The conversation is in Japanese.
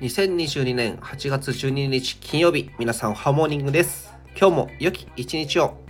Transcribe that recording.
2022年8月12日金曜日、皆さんハーモニングです。今日も良き一日を。